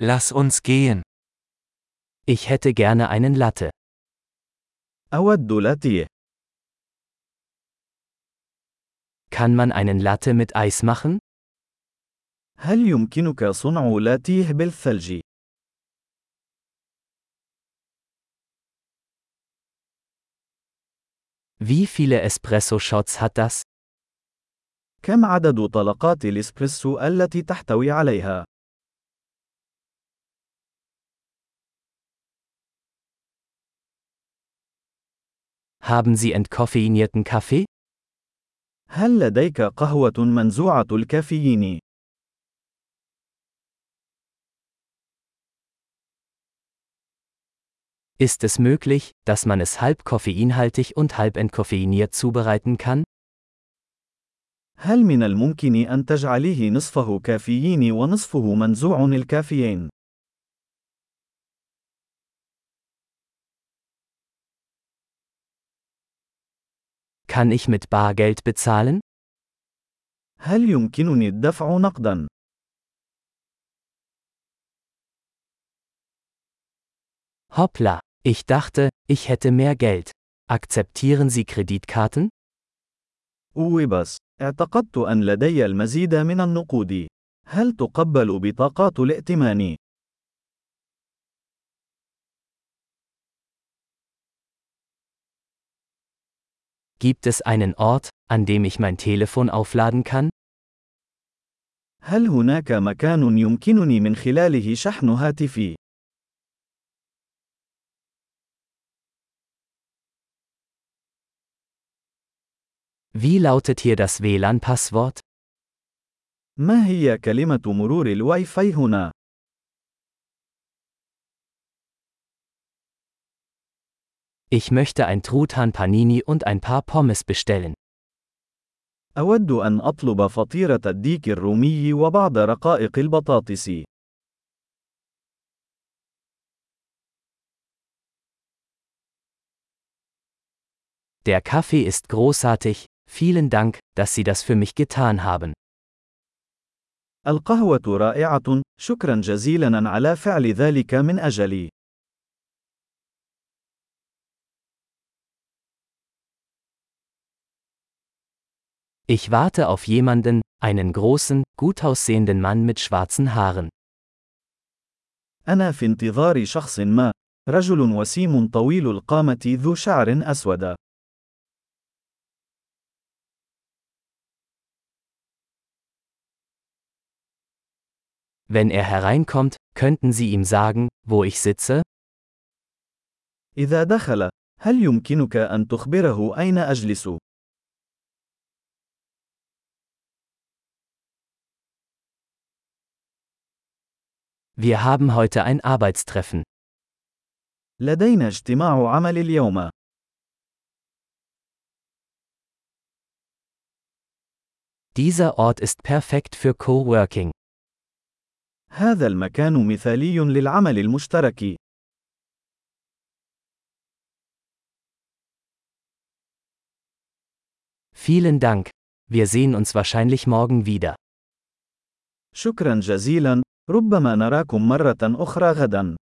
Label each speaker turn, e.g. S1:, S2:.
S1: Lass uns gehen.
S2: Ich hätte gerne einen Latte.
S3: أود لاتيه.
S2: Kann man einen Latte mit Eis machen?
S3: هل يمكنك صنع لاتيه بالثلج؟
S2: Wie viele Espresso-Shots hat das?
S3: كم عدد طلقات الإسبريسو التي تحتوي عليها؟
S2: Haben Sie entkoffeinierten Kaffee?
S3: هل لديك قهوة منزوعة الكافيين؟
S2: Ist es möglich, dass man es halb koffeinhaltig und halb entkoffeiniert zubereiten kann?
S3: هل من الممكن أن تجعليه نصفه كافيين ونصفه منزوع الكافيين؟
S2: Kann ich mit Bargeld bezahlen?
S3: هل يمكنني الدفع نقدا؟
S2: Hoppla, ich dachte, ich hätte mehr Geld. Akzeptieren Sie Kreditkarten?
S3: أوبس، اعتقدت أن لدي المزيد من النقود. هل تقبل بطاقات الائتمان؟
S2: Gibt es einen Ort, an dem ich mein Telefon aufladen kann?
S3: هل هناك مكان يمكنني من خلاله شحن هاتفي؟
S2: Wie lautet hier das WLAN-Passwort?
S3: ما هي كلمة مرور الواي فاي هنا؟
S2: Ich möchte ein Truthahn Panini und ein paar Pommes bestellen.
S3: أود أن أطلب فطيرة الديك الرومي وبعض رقائق البطاطس.
S2: Der Kaffee ist großartig, vielen Dank, dass Sie das für mich getan haben.
S3: القهوة رائعة، شكرا جزيلا على فعل ذلك من أجلي.
S2: Ich warte auf jemanden, einen großen, gut aussehenden Mann mit schwarzen Haaren.
S3: أنا في انتظار شخص ما، رجل وسيم طويل القامة ذو شعر أسود.
S2: Wenn er hereinkommt, könnten Sie ihm sagen, wo ich sitze?
S3: إذا دخل، هل يمكنك أن تخبره أين أجلس؟
S2: Wir haben heute ein Arbeitstreffen.
S3: لدينا اجتماع عمل اليوم.
S2: Dieser Ort ist perfekt für Coworking.
S3: هذا المكان مثالي للعمل المشترك.
S2: Vielen Dank. Wir sehen uns wahrscheinlich morgen wieder.
S3: شكرا جزيلا، ربما نراكم مرة أخرى غدا.